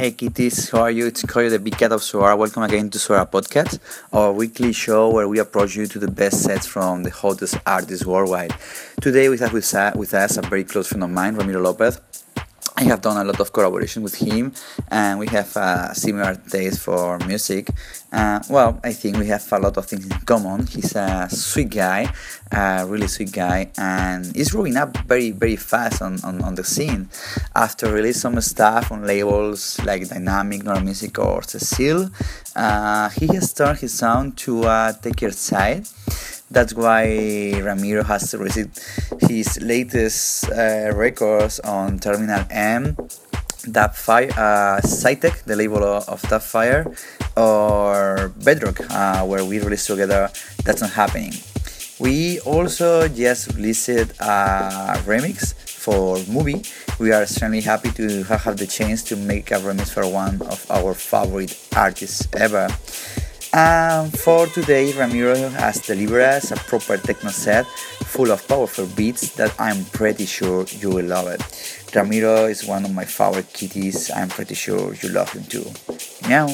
Hey kitties, how are you? It's Coyu, the big cat of Suara. Welcome again to Suara Podcast, our weekly show where we approach you to the best sets from the hottest artists worldwide. Today we have with, with us a very close friend of mine, Ramiro Lopez. I have done a lot of collaboration with him, and we have a similar taste for music. Uh, well, I think we have a lot of things in common. He's a sweet guy, a really sweet guy, and he's growing up very, very fast on, on, on the scene. After releasing some stuff on labels like Diynamic, Nora Music, or Cecille, uh, he has turned his sound to a techier side that's why Ramiro has released his latest uh, records on Terminal M, Dubfire, uh, SCI+TEC, the label of Dubfire, or Bedrock, uh, where we released together That's Not Happening. We also just released a remix for movie. We are extremely happy to have the chance to make a remix for one of our favorite artists ever. And for today, Ramiro has delivered us a proper techno set full of powerful beats that I'm pretty sure you will love it. Ramiro is one of my favorite kitties. I'm pretty sure you love him too. Meow.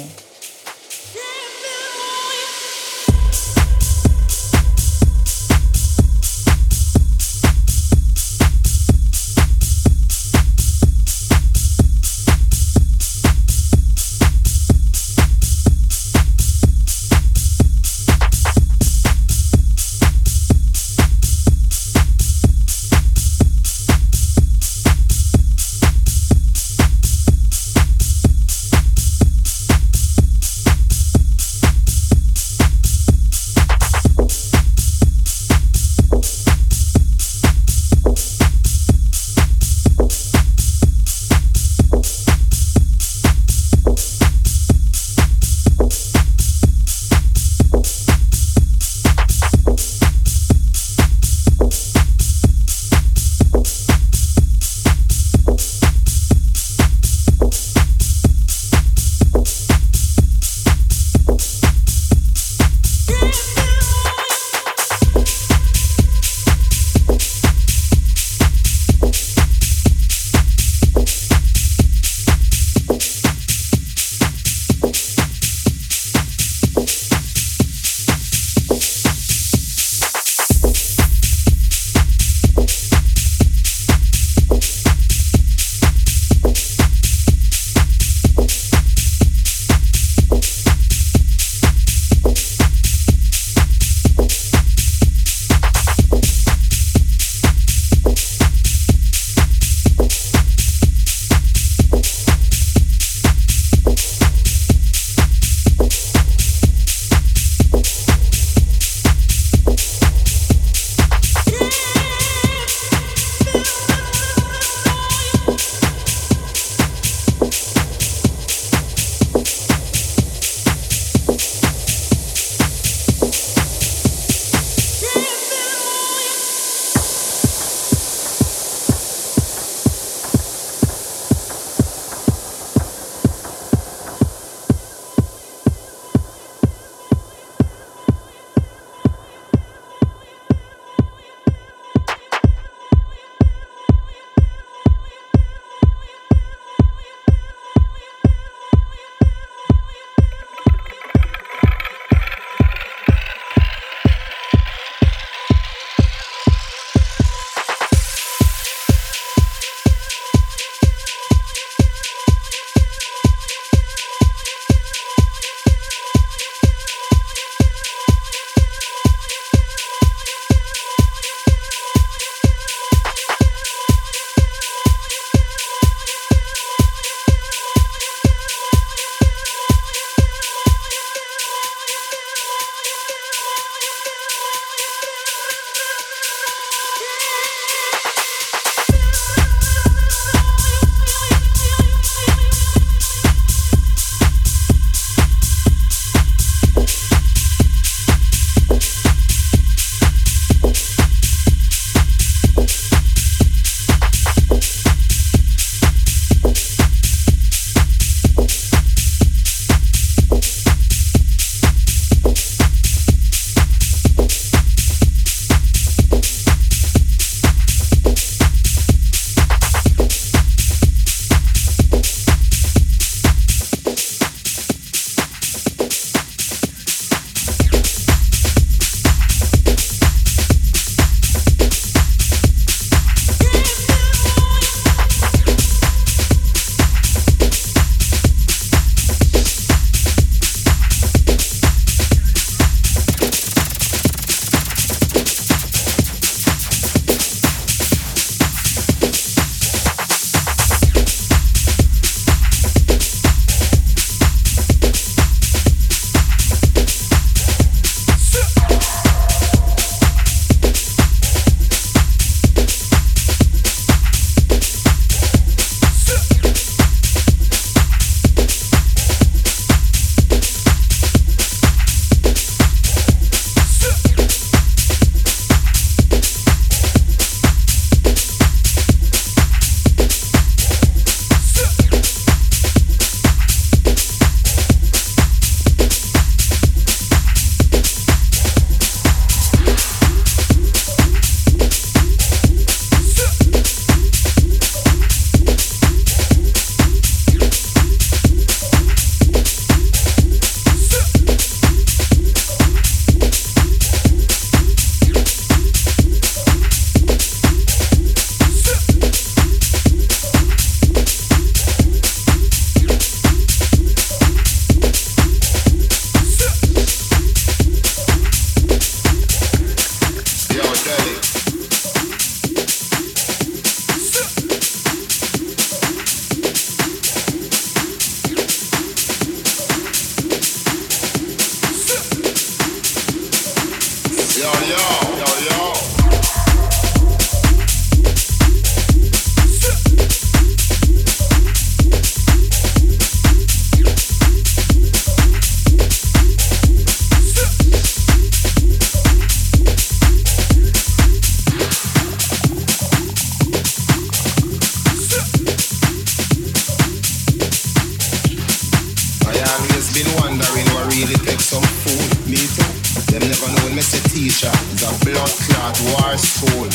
first school.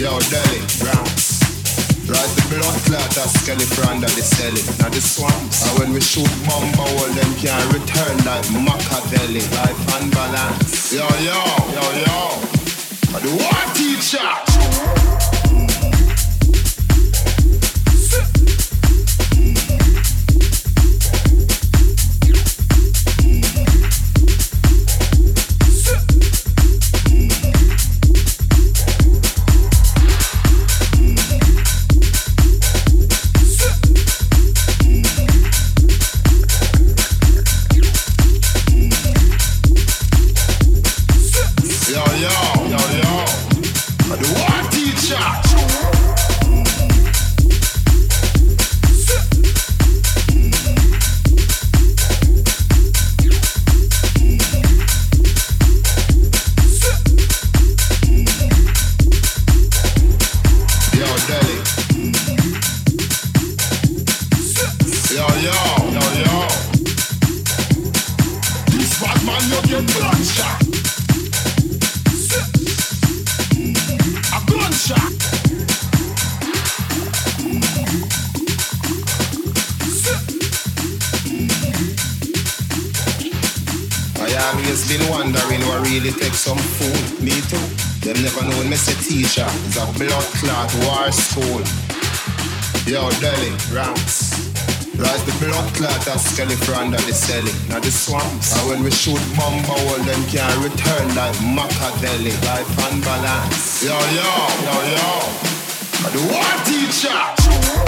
Yo, Delhi, Browns. Right the blood clot of skeleton under selling. Now the swamps. And when we shoot bomb all them can return like Machiavelli. Life and balance. Yo, yo, yo, yo. But The war teacher. been wondering who really take some food. Me too. Them never know when Mr. teacher is a blood clot war school. Yo, Delhi, rants. Like the blood clot a skeleton under the celly, not the swamps. And when we shoot bomb all them can return like Machiavelli, like balance. Yo, yo, yo, yo. The war teacher.